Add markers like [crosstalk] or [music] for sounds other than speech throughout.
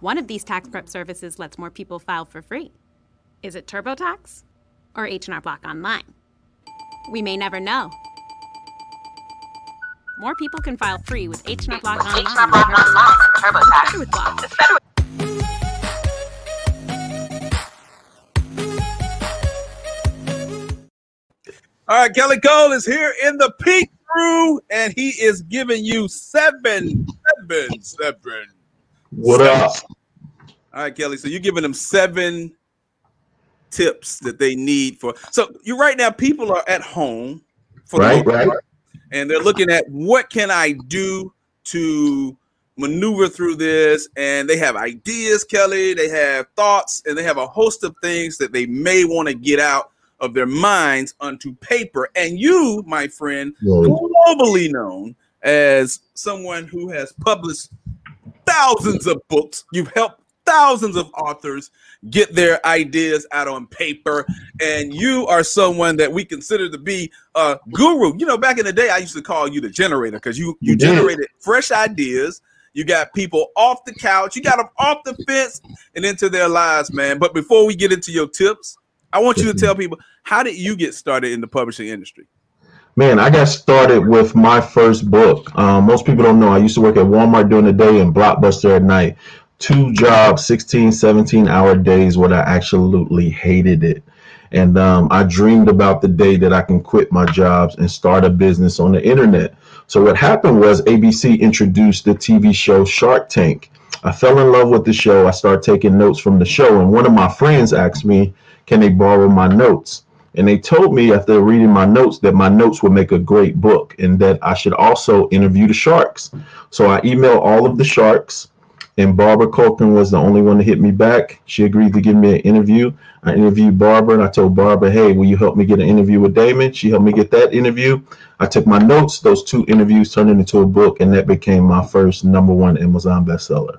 One of these tax prep services lets more people file for free. Is it TurboTax or H&R Block Online? We may never know. More people can file free with H&R Block Online. H&R Block Online and TurboTax. Better with Block. It's better with All right, Kelly Cole is here in the peak crew, and he is giving you seven, seven, seven. What up? All right, Kelly. So you're giving them seven tips that they need for. So you right now, people are at home for Right, most right. part, and they're looking at what can I do to maneuver through this, and they have ideas, Kelly. They have thoughts, and they have a host of things that they may want to get out of their minds onto paper. And you, my friend, globally known as someone who has published thousands of books. You've helped thousands of authors get their ideas out on paper, and you are someone that we consider to be a guru. You know, back in the day, I used to call you the generator because you you generated fresh ideas. You got people off the couch, you got them off the fence and into their lives, man. But before we get into your tips, I want you to mm-hmm. tell people how did you get started in the publishing industry? Man, I got started with my first book. Um, most people don't know I used to work at Walmart during the day and Blockbuster at night. Two jobs, 16, 17 hour days where I absolutely hated it. And um, I dreamed about the day that I can quit my jobs and start a business on the internet. So what happened was ABC introduced the TV show Shark Tank. I fell in love with the show. I started taking notes from the show, and one of my friends asked me, "Can they borrow my notes?" And they told me after reading my notes that my notes would make a great book, and that I should also interview the sharks. So I emailed all of the sharks, and Barbara Corcoran was the only one to hit me back. She agreed to give me an interview. I interviewed Barbara, and I told Barbara, "Hey, will you help me get an interview with Daymond?" She helped me get that interview. I took my notes; those two interviews turned into a book, and that became my first number one Amazon bestseller.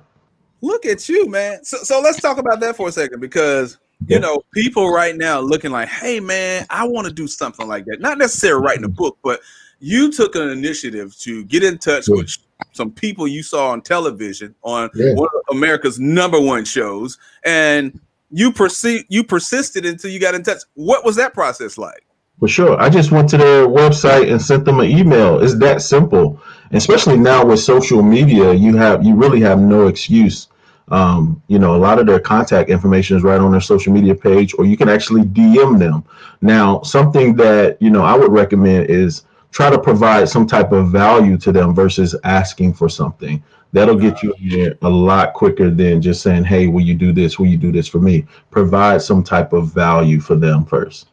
Look at you, man. So, so let's talk about that for a second because you know people right now looking like, hey, man, I want to do something like that. Not necessarily writing a mm-hmm. book, but you took an initiative to get in touch Yeah. with some people you saw on television on Yeah. one of America's number one shows, and you persi- you persisted until you got in touch. What was that process like? For sure. I just went to their website and sent them an email. It's that simple. Especially now with social media, you have you really have no excuse. Um, you know, a lot of their contact information is right on their social media page, or you can actually DM them. Now, something that you know I would recommend is try to provide some type of value to them versus asking for something. That'll get you there a lot quicker than just saying, "Hey, will you do this? Will you do this for me?" Provide some type of value for them first.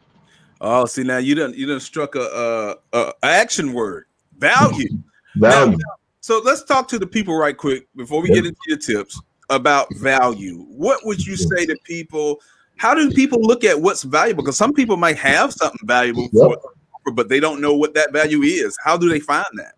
Oh, see now you done you done struck a, a, a action word value. Value. So let's talk to the people right quick before we Yeah. get into your tips about value. What would you say to people? How do people look at what's valuable? Because some people might have something valuable, Yep. for, but they don't know what that value is. How do they find that?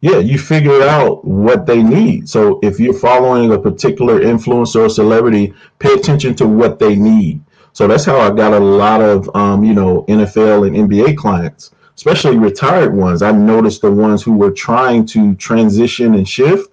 Yeah, you figure out what they need. So if you're following a particular influencer or celebrity, pay attention to what they need. So that's how I got a lot of um, you know NFL and NBA clients, especially retired ones. I noticed the ones who were trying to transition and shift.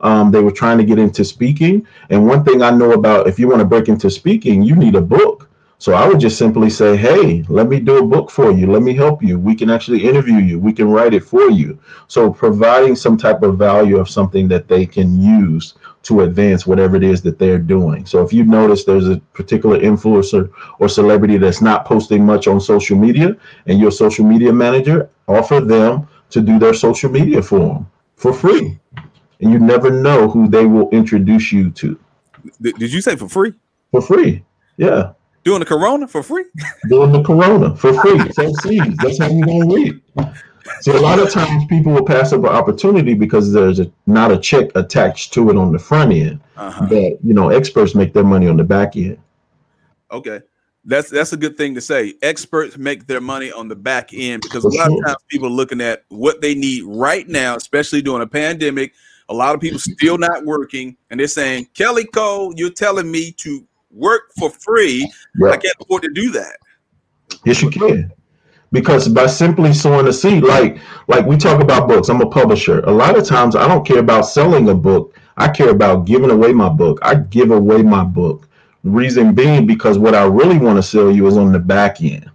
Um, they were trying to get into speaking. And one thing I know about if you want to break into speaking, you need a book. So I would just simply say, hey, let me do a book for you. Let me help you. We can actually interview you. We can write it for you. So providing some type of value of something that they can use to advance whatever it is that they're doing. So if you notice there's a particular influencer or celebrity that's not posting much on social media and you're a social media manager, offer them to do their social media for them for free. And you never know who they will introduce you to Did, you say for free? for free. Yeah. Doing the corona for free? Doing the corona for free. So seeds. That's how you're gonna reap. So a lot of times people will pass up an opportunity because there's a, not a check attached to it on the front end. Uh-huh. But you know, experts make their money on the back end. Okay. That's that's a good thing to say. Experts make their money on the back end because a For lot of times people are looking at what they need right now, especially during a pandemic. A lot of people still not working, and they're saying, "Kelly Cole, you're telling me to work for free. I can't afford to do that." Yes, you can. Because by simply sowing a seed, like like we talk about books, I'm a publisher. A lot of times I don't care about selling a book. I care about giving away my book. I give away my book. Reason being because what I really want to sell you is on the back end.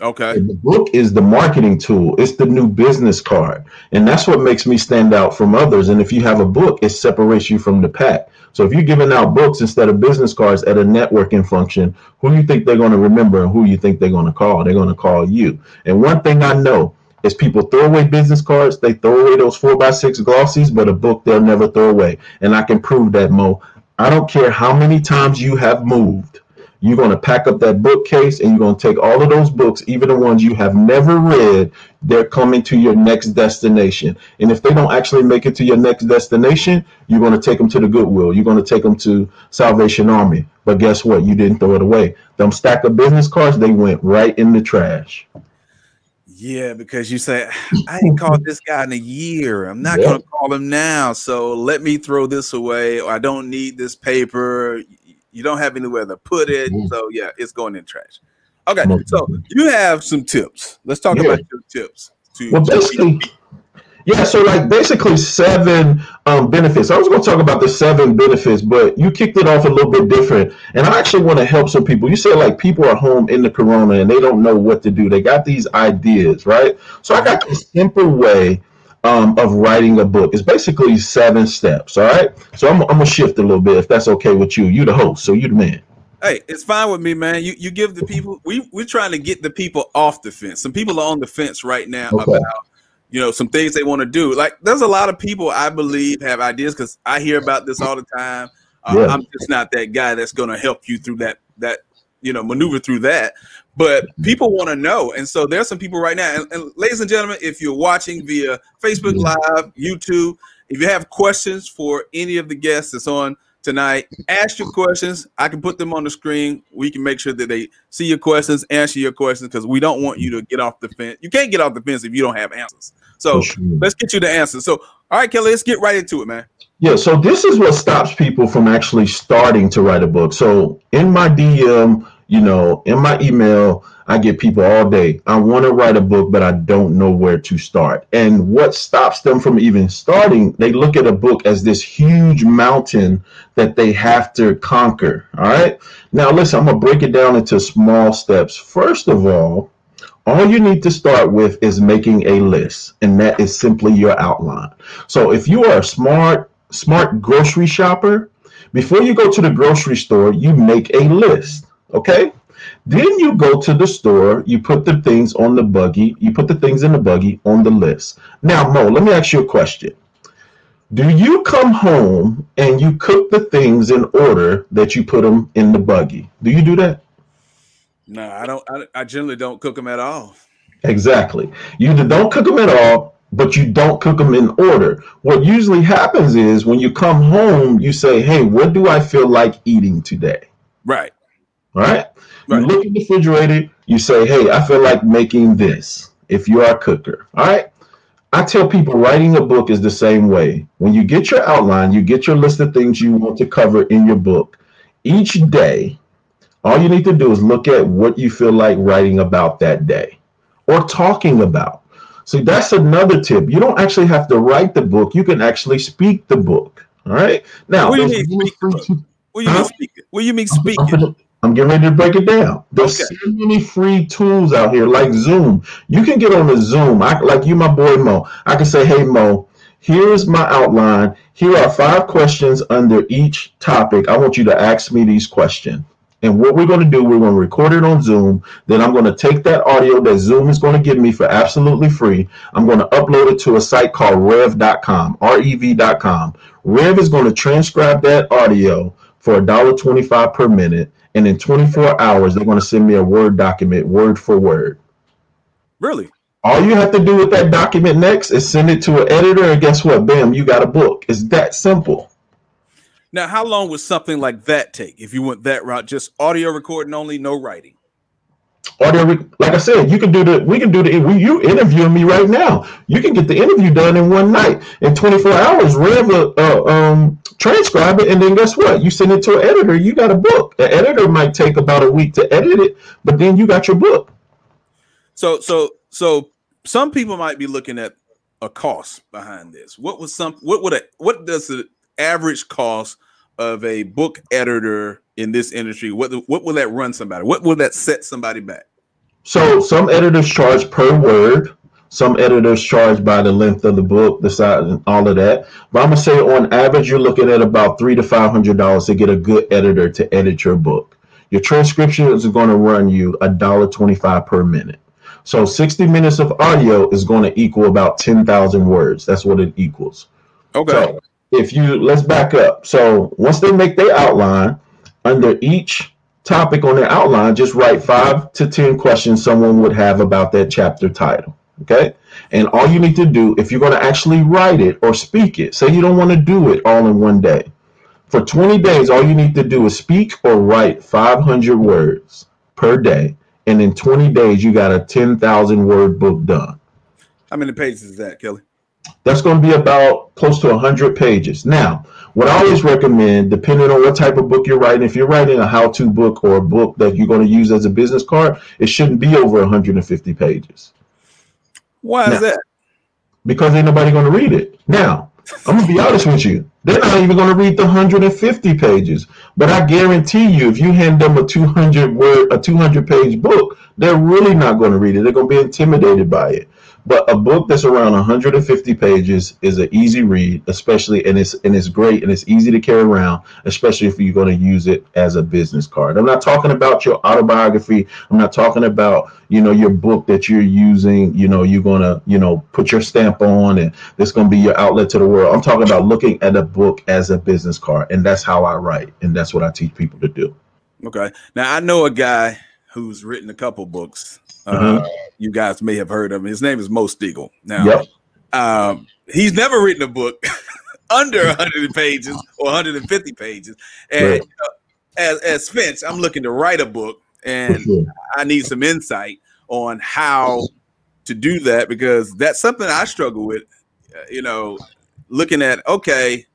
Okay. The book is the marketing tool. It's the new business card. And that's what makes me stand out from others. And if you have a book, it separates you from the pack. So if you're giving out books instead of business cards at a networking function, who you think they're going to remember and who you think they're going to call? They're going to call you. And one thing I know is people throw away business cards. They throw away those four by six glossies, but a book they'll never throw away. And I can prove that, Mo. I don't care how many times you have moved. You're going to pack up that bookcase and you're going to take all of those books, even the ones you have never read, they're coming to your next destination. And if they don't actually make it to your next destination, you're going to take them to the Goodwill. You're going to take them to Salvation Army. But guess what? You didn't throw it away. Them stack of business cards, they went right in the trash. Yeah, because you say [sighs] I ain't called this guy in a year. I'm not Yeah. gonna call him now. So let me throw this away. I don't need this paper. You don't have anywhere to put it. Mhm. So yeah, it's going in trash. Okay, so you have some tips. Let's talk Yeah. about your tips. To Well, basically, yeah. So, like, basically, seven um, benefits. I was going to talk about the seven benefits, but you kicked it off a little bit different. And I actually want to help some people. You said like people are home in the corona and they don't know what to do. They got these ideas, right? So, I got this simple way. Um, of writing a book It's basically seven steps. All right, so I'm, I'm gonna shift a little bit if that's okay with you. You the host, so you the man. Hey, it's fine with me, man. You you give the people we we're trying to get the people off the fence. Some people are on the fence right now Okay. about you know some things they want to do. Like there's a lot of people I believe have ideas because I hear about this all the time. Uh, Yeah. I'm just not that guy that's going to help you through that that you know maneuver through that. But people want to know, and so there's some people right now. And, and ladies and gentlemen, if you're watching via Facebook Live, YouTube, if you have questions for any of the guests that's on tonight, ask your questions. I can put them on the screen. We can make sure that they see your questions, answer your questions, because we don't want you to get off the fence. You can't get off the fence if you don't have answers. So sure. let's get you the answers. So, all right, Kelly, let's get right into it, man. Yeah, so this is what stops people from actually starting to write a book. So in my DM, you know, in my email, I get people all day. I want to write a book, but I don't know where to start. And what stops them from even starting, they look at a book as this huge mountain that they have to conquer. All right. Now, listen, I'm going to break it down into small steps. First of all, all you need to start with is making a list, and that is simply your outline. So if you are a smart, smart grocery shopper, before you go to the grocery store, you make a list. Okay. Then you go to the store, you put the things on the buggy, you put the things in the buggy on the list. Now, Mo, let me ask you a question. Do you come home and you cook the things in order that you put them in the buggy? Do you do that? No, I don't. I, I generally don't cook them at all. Exactly. You don't cook them at all, but you don't cook them in order. What usually happens is when you come home, you say, Hey, what do I feel like eating today? Right. All right. Right. You look in the refrigerator, you say, Hey, I feel like making this if you are a cooker. All right. I tell people writing a book is the same way. When you get your outline, you get your list of things you want to cover in your book. Each day, all you need to do is look at what you feel like writing about that day or talking about. See, that's another tip. You don't actually have to write the book, you can actually speak the book. All right. Now, What do you mean speak the free- book? What do you mean speaking? What do you mean speaking? I'm getting ready to break it down. There's Okay. so many free tools out here, like Zoom. You can get on the Zoom. I like you, my boy Mo. I can say, "Hey Mo, here's my outline. Here are five questions under each topic. I want you to ask me these questions." And what we're going to do, we're going to record it on Zoom. Then I'm going to take that audio that Zoom is going to give me for absolutely free. I'm going to upload it to a site called rev.com, R-E-V.com. Rev is going to transcribe that audio for $1.25 per minute. And in 24 hours, they're going to send me a Word document, word for word. Really? All you have to do with that document next is send it to an editor, and guess what? Bam, you got a book. It's that simple. Now, how long would something like that take if you went that route? Just audio recording only, no writing. Audio, like I said, you can do the. We can do the. We, you interviewing me right now. You can get the interview done in one night. In 24 hours, Rev uh, uh, um, transcribe it, and then guess what? You send it to an editor. You got a book. An editor might take about a week to edit it, but then you got your book. So, so, so, some people might be looking at a cost behind this. What was some? What would a? What does the average cost of a book editor in this industry? What what will that run somebody? What will that set somebody back? So some editors charge per word. Some editors charge by the length of the book, the size, and all of that. But I'm gonna say on average, you're looking at about three to five hundred dollars to get a good editor to edit your book. Your transcription is going to run you a dollar twenty-five per minute. So 60 minutes of audio is going to equal about 10,000 words. That's what it equals. Okay. So if you let's back up. So once they make their outline, under each topic on their outline, just write five to ten questions someone would have about that chapter title. Okay. And all you need to do, if you're going to actually write it or speak it, say you don't want to do it all in one day. For 20 days, all you need to do is speak or write 500 words per day. And in 20 days, you got a 10,000 word book done. How many pages is that, Kelly? That's going to be about close to 100 pages. Now, what I always recommend, depending on what type of book you're writing, if you're writing a how to book or a book that you're going to use as a business card, it shouldn't be over 150 pages. Why Now- is that? because ain't nobody going to read it. Now, I'm going to be honest with you. They're not even going to read the 150 pages. But I guarantee you, if you hand them a 200 word, a 200 page book, they're really not going to read it. They're going to be intimidated by it. But a book that's around 150 pages is an easy read, especially and it's and it's great and it's easy to carry around, especially if you're going to use it as a business card. I'm not talking about your autobiography. I'm not talking about you know your book that you're using. You know you're going to you know put your stamp on and it's going to be your outlet to the world. I'm talking about looking at a book as a business card, and that's how I write, and that's what I teach people to do. Okay. Now I know a guy who's written a couple books. Uh, you guys may have heard of him. His name is Mo Stiegel. Now, Yep. um, he's never written a book [laughs] under 100 pages or 150 pages. And Right. uh, as, as Finch, I'm looking to write a book, and sure. I need some insight on how to do that because that's something I struggle with. Uh, you know, looking at okay,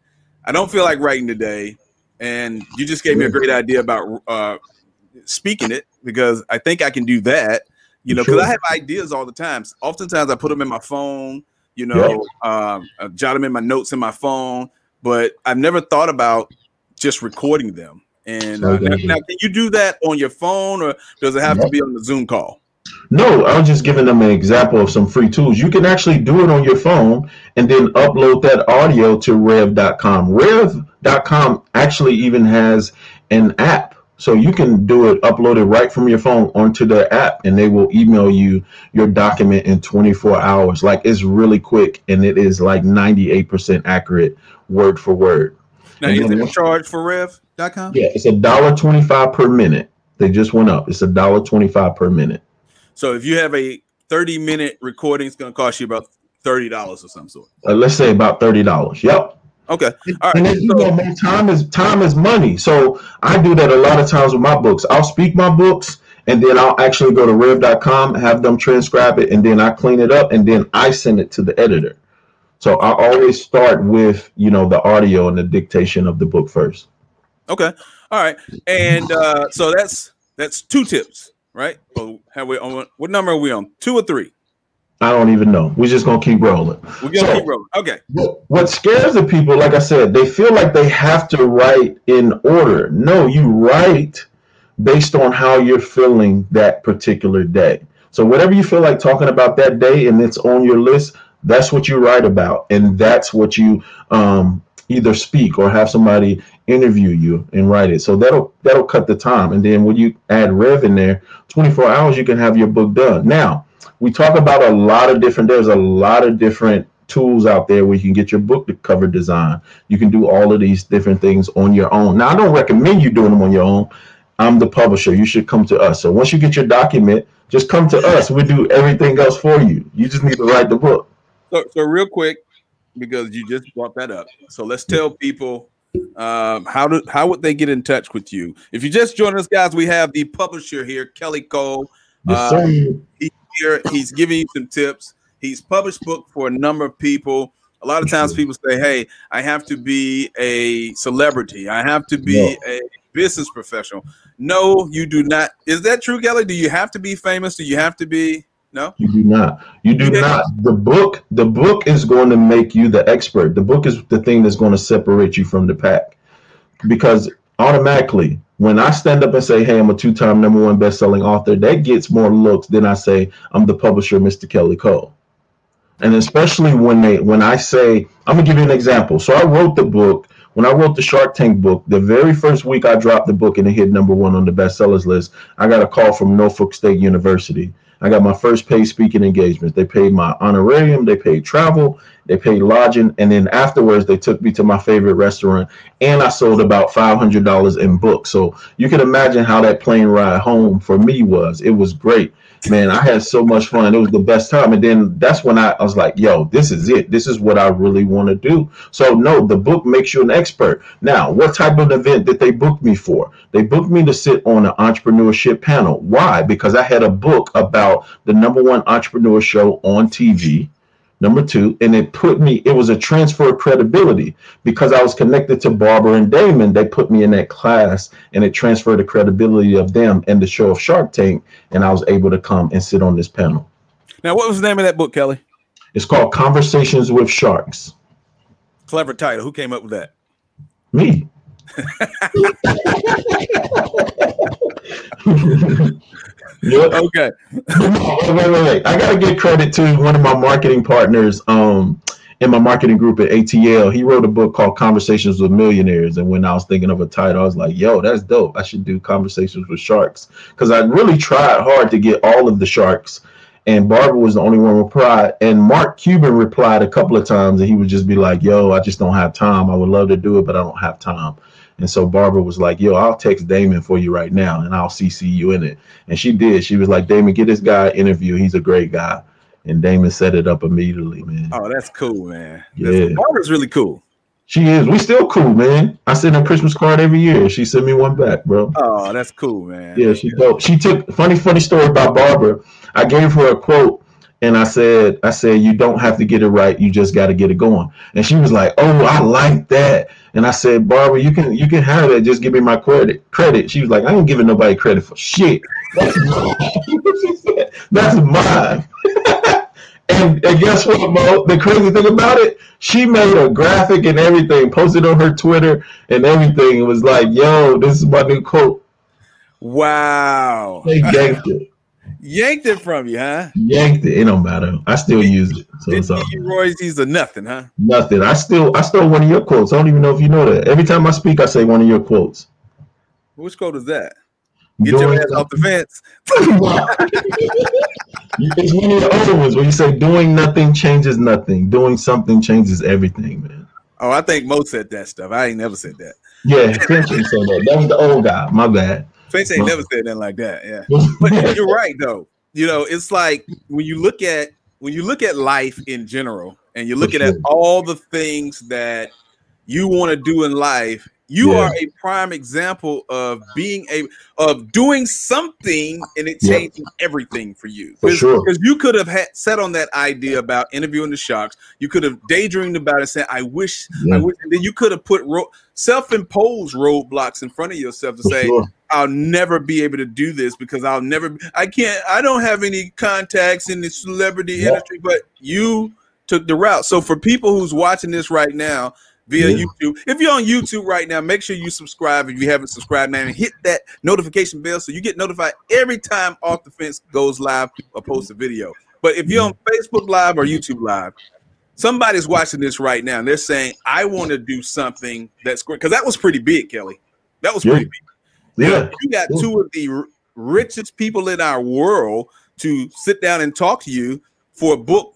I don't feel like writing today, and you just gave me a great idea about uh, speaking it because I think I can do that. You know, because Sure. I have ideas all the time. Oftentimes, I put them in my phone. You know, um, I jot them in my notes in my phone, but I've never thought about just recording them. And uh, now, now, can you do that on your phone, or does it have to be on the Zoom call? No, I was just giving them an example of some free tools. You can actually do it on your phone and then upload that audio to rev.com. Rev.com actually even has an app. So you can do it, upload it right from your phone onto the app, and they will email you your document in 24 hours. Like it's really quick and it is like 98% accurate word for word. Now, And is then there a once- charge for Rev.com? Yeah, it's a dollar twenty-five per minute. They just went up. It's a dollar twenty-five per minute. So if you have a 30 minute recording, it's going to cost you about $30 or some sort. Uh, let's say about thirty dollars. Yep. Okay. All and right. then, you know, man, time is time is money. So I do that a lot of times with my books. I'll speak my books and then I'll actually go to rev.com, have them transcribe it, and then I clean it up and then I send it to the editor. So I always start with, you know, the audio and the dictation of the book first. Okay. All right. And uh, so that's that's two tips, right? So have we on what number are we on? Two or three? I don't even know. We're just gonna keep rolling. We're gonna So- keep rolling. Okay. What, what scares the people, like I said, they feel like they have to write in order. No, you write based on how you're feeling that particular day. So whatever you feel like talking about that day and it's on your list, that's what you write about, and that's what you um, either speak or have somebody interview you and write it. So that'll that'll cut the time. And then when you add Rev in there, 24 hours you can have your book done. Now we talk about a lot of different. There's a lot of different tools out there where you can get your book to cover design. You can do all of these different things on your own. Now I don't recommend you doing them on your own. I'm the publisher. You should come to us. So once you get your document, just come to us. We do everything else for you. You just need to write the book. So so real quick, because you just brought that up. So let's tell people um, how do how would they get in touch with you? If you just joined us, guys, we have the publisher here, Kelly Cole. Yes, sir. Here. He's giving you some tips. He's published book for a number of people. A lot of times people say, "Hey, I have to be a celebrity. I have to be a business professional." No, you do not. Is that true, Kelly? Do you have to be famous? Do you have to be? No. You do not. You do Yeah. not. The book, the book is going to make you the expert. The book is the thing that's going to separate you from the pack. Because automatically, when I stand up and say, "Hey, I'm a two-time number one best-selling author," that gets more looks than I say, "I'm the publisher, Mr. Kelly Cole." And especially when they, when I say, I'm gonna give you an example. So I wrote the book. When I wrote the Shark Tank book, the very first week I dropped the book and it hit number one on the bestsellers list, I got a call from Norfolk State University. I got my first paid speaking engagement. They paid my honorarium, they paid travel, they paid lodging, and then afterwards they took me to my favorite restaurant. And I sold about five hundred dollars in books. So you can imagine how that plane ride home for me was. It was great, man. I had so much fun. It was the best time. And then that's when I, I was like, "Yo, this is it. This is what I really want to do." So no, the book makes you an expert. Now, what type of event did they book me for? They booked me to sit on an entrepreneurship panel. Why? Because I had a book about the number one entrepreneur show on TV. Number two, and it put me, it was a transfer of credibility because I was connected to Barbara and Daymond. They put me in that class and it transferred the credibility of them and the show of Shark Tank. And I was able to come and sit on this panel. Now, what was the name of that book, Kelly? It's called Conversations with Sharks. Clever title. Who came up with that? Me. [laughs] [laughs] Yep. Okay. [laughs] wait, wait, wait, wait. I gotta give credit to one of my marketing partners um in my marketing group at ATL. He wrote a book called Conversations with Millionaires. And when I was thinking of a title, I was like, yo, that's dope. I should do Conversations with Sharks. Because I really tried hard to get all of the sharks. And Barbara was the only one replied. And Mark Cuban replied a couple of times, and he would just be like, Yo, I just don't have time. I would love to do it, but I don't have time. And so Barbara was like, Yo, I'll text Daymond for you right now and I'll CC you in it. And she did. She was like, Daymond, get this guy interview. He's a great guy. And Daymond set it up immediately, man. Oh, that's cool, man. Yeah. That's, Barbara's really cool. She is. We still cool, man. I send her Christmas card every year. She sent me one back, bro. Oh, that's cool, man. Yeah, she dope. She took funny, funny story about Barbara. I gave her a quote and I said, I said, you don't have to get it right, you just gotta get it going. And she was like, Oh, I like that. And I said, Barbara, you can you can have it. Just give me my credit. Credit. She was like, I ain't giving nobody credit for shit. [laughs] That's mine. That's [laughs] mine. and, and guess what, Mo? The crazy thing about it, she made a graphic and everything, posted on her Twitter and everything. It was like, yo, this is my new quote. Wow. They it. Yanked it from you, huh? Yanked it. It don't matter. I still use it. So Didn't it's all you royalties or nothing, huh? nothing. I still I stole one of your quotes. I don't even know if you know that. Every time I speak, I say one of your quotes. Which quote is that? Get your Doing ass off the fence. [laughs] it's one of the other ones where you say doing nothing changes nothing. Doing something changes everything, man. Oh, I think Mo said that stuff. I ain't never said that. Yeah, Finch said that. That was the old guy. My bad. Finch ain't never said nothing like that. Yeah. [laughs] But you're right though. You know, it's like when you look at when you look at life in general and you're looking at all the things that you want to do in life, you Yeah. are a prime example of being a of doing something and it Yeah. changing everything for you. For sure. Because you could have had set on that idea about interviewing the sharks. You could have daydreamed about it, saying, "I wish, I wish." And then you could have put ro- self-imposed roadblocks in front of yourself to For say, sure. I'll never be able to do this because I'll never I can't I don't have any contacts in the celebrity Yeah. industry, but you took the route. So for people who's watching this right now via Yeah. YouTube, if you're on YouTube right now, make sure you subscribe if you haven't subscribed now and hit that notification bell so you get notified every time off the fence goes live or posts a video. But if you're on Facebook Live or YouTube Live, somebody's watching this right now and they're saying, I want to do something that's great. Because that was pretty big, Kelly. That was Yeah. pretty big. Yeah. you got two of the r- richest people in our world to sit down and talk to you for a book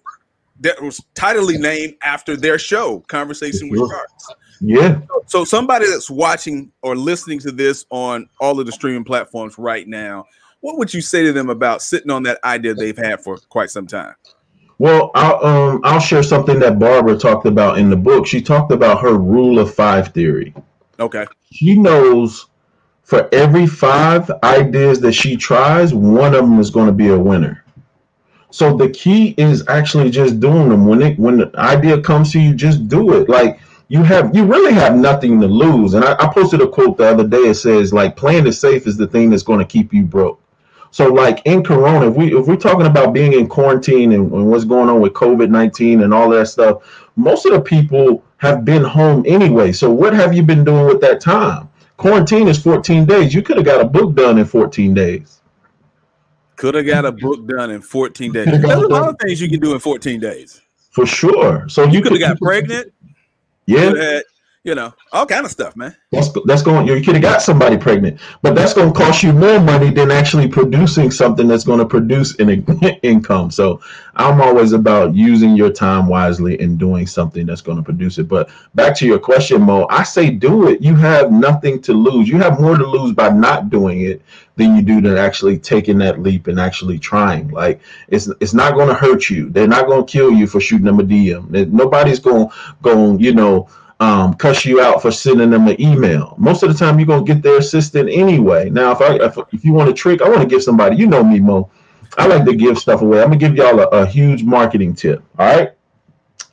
that was titly named after their show, Conversation with. Sharks. Yeah. So somebody that's watching or listening to this on all of the streaming platforms right now, what would you say to them about sitting on that idea they've had for quite some time? Well, I'll um I'll share something that Barbara talked about in the book. She talked about her rule of five theory. Okay. She knows for every five ideas that she tries, one of them is going to be a winner. So the key is actually just doing them. When it when the idea comes to you, just do it. Like you have you really have nothing to lose. And I, I posted a quote the other day. It says like playing it safe is the thing that's going to keep you broke. So, like in Corona, if we if we're talking about being in quarantine and, and what's going on with COVID nineteen and all that stuff, most of the people have been home anyway. So, what have you been doing with that time? Quarantine is fourteen days. You could have got a book done in fourteen days. Could have got a book done in 14 days. [laughs] There's a lot of things you can do in 14 days. For sure. So you, You could have got pregnant. Yeah, You you know, all kind of stuff, man. That's that's going. You could have got somebody pregnant, but that's going to cost you more money than actually producing something that's going to produce an [laughs] income. So I'm always about using your time wisely and doing something that's going to produce it. But back to your question, Mo, I say do it. You have nothing to lose. You have more to lose by not doing it than you do than actually taking that leap and actually trying. Like it's it's not going to hurt you. They're not going to kill you for shooting them a DM. Nobody's going going you know um, cuss you out for sending them an email. Most of the time, you're gonna get their assistant anyway. Now, if I if, if you want a trick, I want to give somebody. You know me, Mo. I like to give stuff away. I'm gonna give y'all a, a huge marketing tip. All right.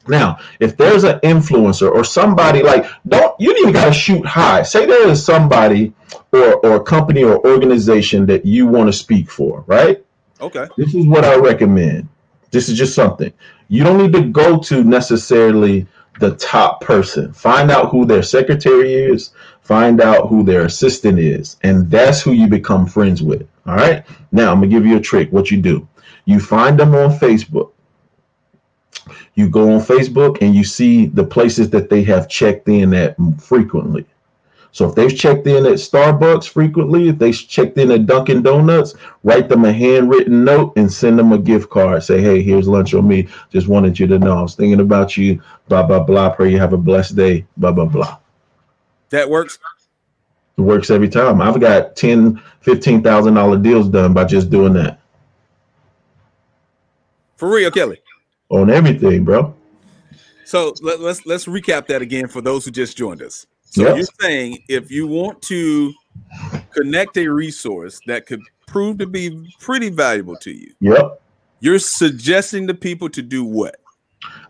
Now, if there's an influencer or somebody like, don't you even gotta shoot high. Say there is somebody or or company or organization that you want to speak for, right? Okay. This is what I recommend. This is just something you don't need to go to necessarily the top person. Find out who their secretary is, find out who their assistant is, and that's who you become friends with. All right. Now, I'm going to give you a trick. What you do, you find them on Facebook. You go on Facebook and you see the places that they have checked in at frequently. So if they've checked in at Starbucks frequently, if they've checked in at Dunkin' Donuts, write them a handwritten note and send them a gift card. Say, hey, here's lunch on me. Just wanted you to know I was thinking about you. Blah blah blah. Pray you have a blessed day. Blah blah blah. That works. It works every time. I've got ten, fifteen thousand dollar deals done by just doing that For real, Kelly. on everything, bro. So let, let's let's recap that again for those who just joined us. So Yes. you're saying if you want to connect a resource that could prove to be pretty valuable to you, Yep. you're suggesting to people to do what?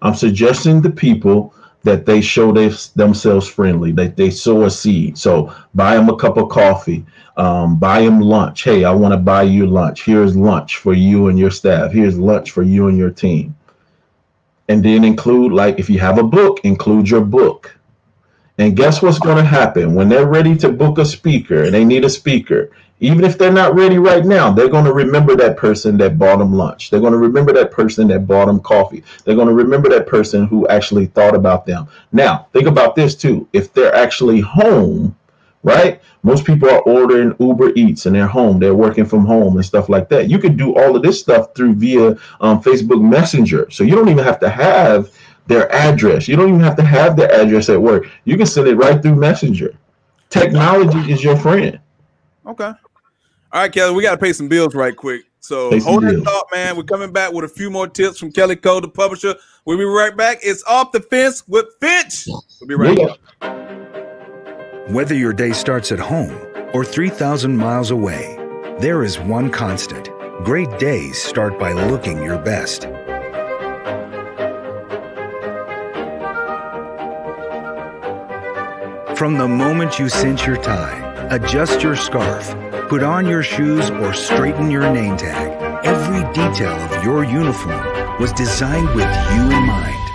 I'm suggesting to people that they show they, themselves friendly, that they sow a seed. So buy them a cup of coffee, um, buy them lunch. Hey, I want to buy you lunch. Here's lunch for you and your staff. Here's lunch for you and your team. And then include, like, if you have a book, include your book. And guess what's going to happen when they're ready to book a speaker and they need a speaker? Even if they're not ready right now, they're going to remember that person that bought them lunch. They're going to remember that person that bought them coffee. They're going to remember that person who actually thought about them. Now, think about this too. If they're actually home, right? Most people are ordering Uber Eats and they're home. They're working from home and stuff like that. You could do all of this stuff through via um, Facebook Messenger. So you don't even have to have their address. You don't even have to have their address at work. You can send it right through Messenger. Technology is your friend. Okay. All right, Kelly, we got to pay some bills right quick. So Pay hold that thought, man. We're coming back with a few more tips from Kelly Cole, the publisher. We'll be right back. It's off the fence with Finch. We'll be right Yeah. back. Whether your day starts at home or 3,000 miles away, there is one constant. Great days start by looking your best. From the moment you cinch your tie, adjust your scarf, put on your shoes, or straighten your name tag, every detail of your uniform was designed with you in mind.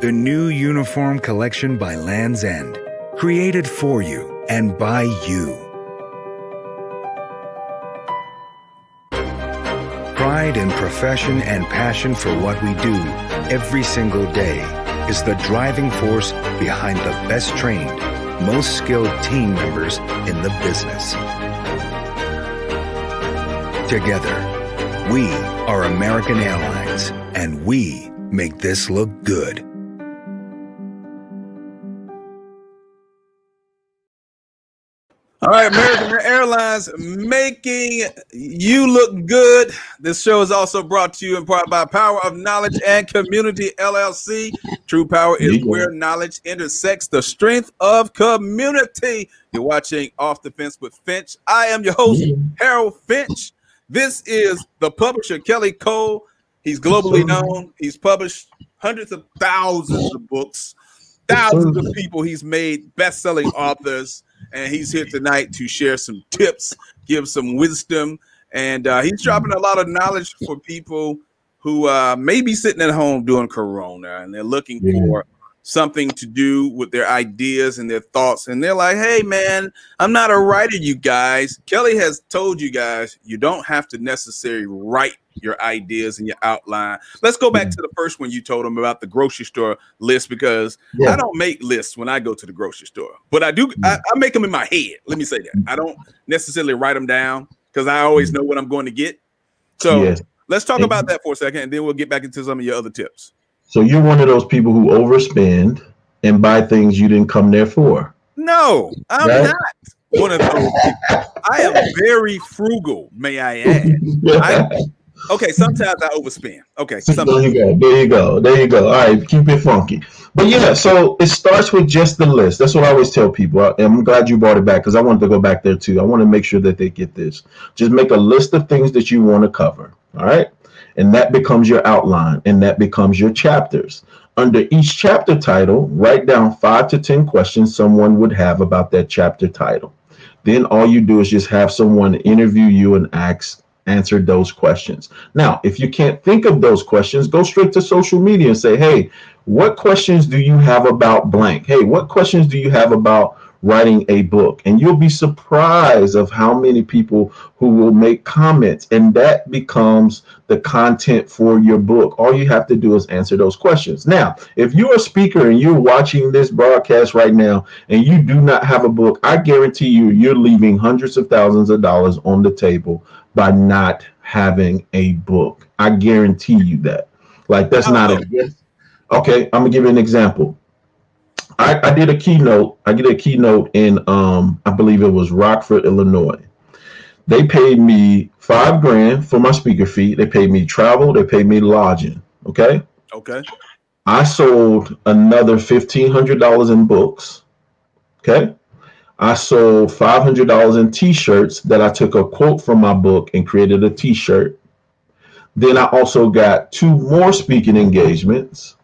The new uniform collection by Lands' End, created for you and by you. Pride in profession and passion for what we do every single day is the driving force behind the best trained, most skilled team members in the business. Together, we are American Airlines, and we make this look good. All right, American Airlines making you look good. This show is also brought to you in part by Power of Knowledge and Community LLC. True power is where knowledge intersects the strength of community. You're watching Off the Fence with Finch. I am your host, Harold Finch. This is the publisher, Kelly Cole. He's globally known. He's published hundreds of thousands of books, thousands of people. He's made best selling authors. And he's here tonight to share some tips, give some wisdom, and uh, he's dropping a lot of knowledge for people who uh, may be sitting at home doing Corona and they're looking Yeah. for something to do with their ideas and their thoughts. And they're like, hey, man, I'm not a writer, you guys. Kelly has told you guys you don't have to necessarily write your ideas and your outline. Let's go back to the first one you told them about the grocery store list because I don't make lists when I go to the grocery store, but I do. I, mm. I make them in my head. Let me say that I don't necessarily write them down because I always mm. know what I'm going to get. So Yes. let's talk about that for a second, and then we'll get back into some of your other tips. So you're one of those people who overspend and buy things you didn't come there for. No, I'm Right? not one of those. people. I am very frugal, may I add. I, okay, sometimes I overspend. Okay, there you go. There you go. There you go. All right, keep it funky. But yeah, so it starts with just the list. That's what I always tell people. I- I'm glad you brought it back because I wanted to go back there too. I want to make sure that they get this. Just make a list of things that you want to cover. All right. And that becomes your outline and that becomes your chapters. Under each chapter title, write down five to 10 questions someone would have about that chapter title. Then all you do is just have someone interview you and ask answer those questions. Now, if you can't think of those questions, go straight to social media and say, "Hey, what questions do you have about blank? Hey, what questions do you have about writing a book?" And you'll be surprised of how many people who will make comments and that becomes the content for your book. All you have to do is answer those questions. Now, if you're a speaker and you're watching this broadcast right now and you do not have a book, I guarantee you you're leaving hundreds of thousands of dollars on the table by not having a book. I guarantee you that. Like that's not a oh. okay. I'm gonna give you an example. I, I did a keynote. I did a keynote in um I believe it was Rockford, Illinois. They paid me five grand for my speaker fee. They paid me travel. They paid me lodging. Okay. Okay. I sold another fifteen hundred dollars in books. Okay. I sold five hundred dollars in T-shirts that I took a quote from my book and created a T-shirt. Then I also got two more speaking engagements,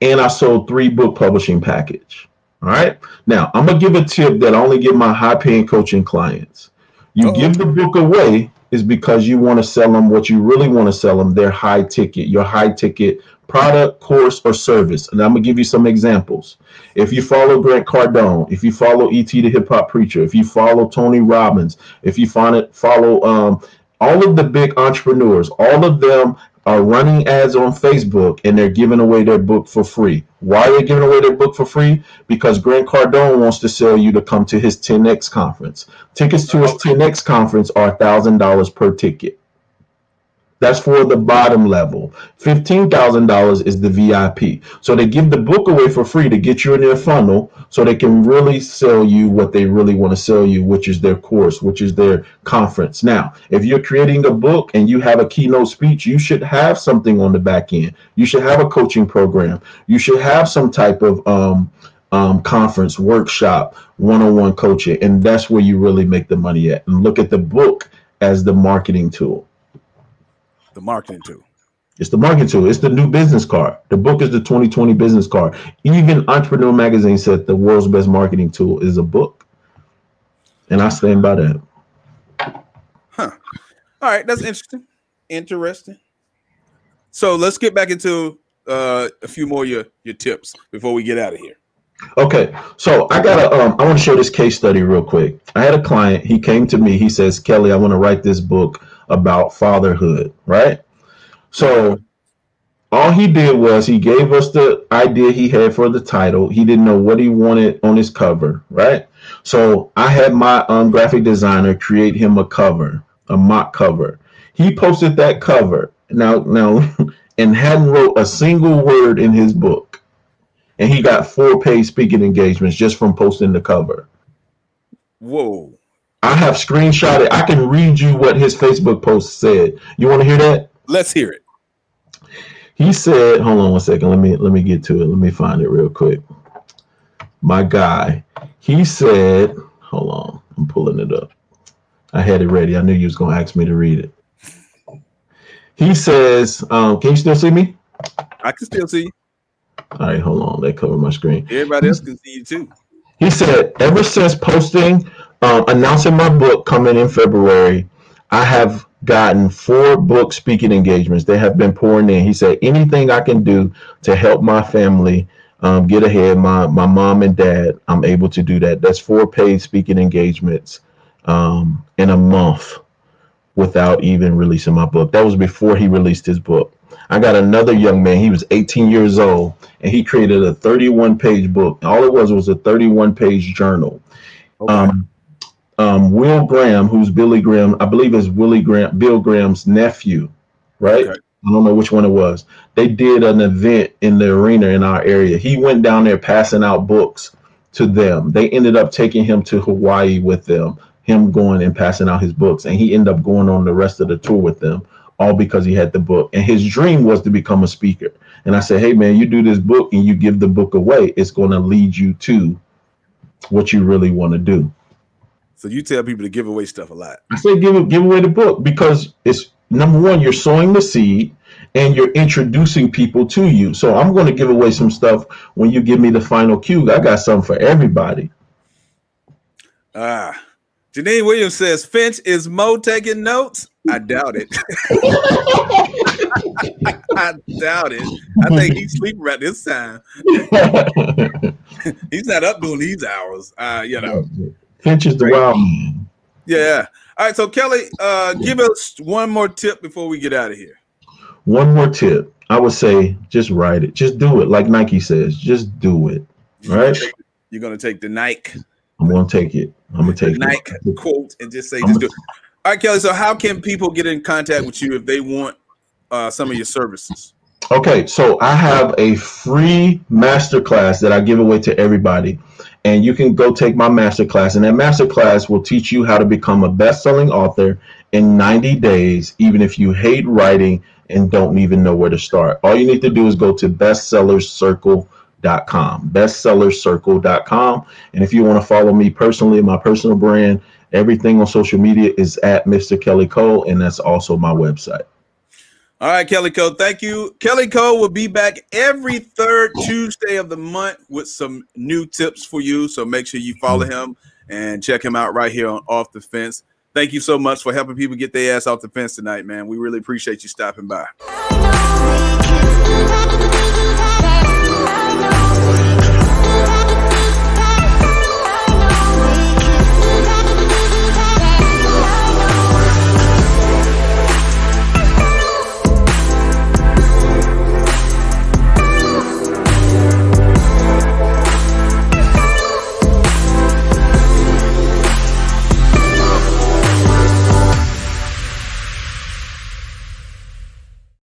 and I sold three book publishing package. All right. Now I'm gonna give a tip that I only give my high-paying coaching clients. You Uh-oh. give the book away is because you want to sell them what you really want to sell them. They're high ticket, your high ticket product, course, or service. And I'm gonna give you some examples. If you follow Grant Cardone, if you follow ET the Hip Hop Preacher, if you follow Tony Robbins, if you find it, follow um, all of the big entrepreneurs, all of them are running ads on Facebook and they're giving away their book for free. Why are they giving away their book for free? Because Grant Cardone wants to sell you to come to his 10X conference. Tickets to his 10X conference are $1,000 per ticket. That's for the bottom level. $15,000 is the VIP. So they give the book away for free to get you in their funnel so they can really sell you what they really want to sell you, which is their course, which is their conference. Now, if you're creating a book and you have a keynote speech, you should have something on the back end. You should have a coaching program. You should have some type of um, um, conference, workshop, one-on-one coaching, and that's where you really make the money at. And look at the book as the marketing tool. The marketing tool. It's the marketing tool. It's the new business card. The book is the 2020 business card. Even Entrepreneur Magazine said the world's best marketing tool is a book. And I stand by that. Huh. All right, that's interesting. Interesting. So let's get back into uh, a few more of your, your tips before we get out of here. Okay, so I got to um, I want to show this case study real quick. I had a client. He came to me. He says, "Kelly, I want to write this book about fatherhood." Right. So all he did was he gave us the idea he had for the title. He didn't know what he wanted on his cover. Right. So I had my um, graphic designer create him a cover, a mock cover. He posted that cover now now [laughs] and hadn't wrote a single word in his book and he got four paid speaking engagements just from posting the cover. Whoa. I have screenshotted. I can read you what his Facebook post said. You want to hear that? Let's hear it. He said, "Hold on one second. Let me let me get to it. Let me find it real quick." My guy, he said, "Hold on. I'm pulling it up. I had it ready. I knew you was gonna ask me to read it." He says, um, "Can you still see me?" I can still see you. All right, hold on. That covered my screen. Everybody else can see you too. He said, ever since posting, uh, announcing my book coming in February, I have gotten four book speaking engagements. They have been pouring in. He said, anything I can do to help my family um, get ahead, my my mom and dad, I'm able to do that. That's four paid speaking engagements um, in a month without even releasing my book. That was before he released his book. I got another young man. He was 18 years old, and he created a 31 page book. All it was was a 31 page journal. Okay. Um, um, Will Graham, who's Billy Graham, I believe is Willie Graham, Bill Graham's nephew, right? Okay. I don't know which one it was. They did an event in the arena in our area. He went down there passing out books to them. They ended up taking him to Hawaii with them, him going and passing out his books. And he ended up going on the rest of the tour with them, all because he had the book. And his dream was to become a speaker. And I said, hey, man, you do this book and you give the book away, it's going to lead you to what you really want to do. So you tell people to give away stuff a lot. I say give give away the book because it's number one, you're sowing the seed and you're introducing people to you. So I'm going to give away some stuff when you give me the final cue. I got something for everybody. Ah, Janine Williams says Finch is Mo taking notes. I doubt it. [laughs] I doubt it. I think he's sleeping right this time. [laughs] He's not up doing these hours. Uh, you know. Finch is the wild man. Yeah. All right. So Kelly, uh, give us one more tip before we get out of here. One more tip. I would say just write it. Just do it. Like Nike says, just do it. Right? You're gonna take the Nike, I'm gonna take it. I'm gonna take Nike it. quote and just say I'm just do it. All right, Kelly. So how can people get in contact with you if they want uh, some of your services? Okay, so I have a free masterclass that I give away to everybody. And you can go take my masterclass, and that masterclass will teach you how to become a best-selling author in 90 days, even if you hate writing and don't even know where to start. All you need to do is go to bestsellercircle.com, bestsellercircle.com. And if you want to follow me personally, my personal brand, everything on social media is at Mr. Kelly Cole, and that's also my website. All right, Kelly Cole. Thank you. Kelly Cole will be back every third Tuesday of the month with some new tips for you. So make sure you follow him and check him out right here on Off Da Fence. Thank you so much for helping people get their ass off the fence tonight, man. We really appreciate you stopping by. [laughs]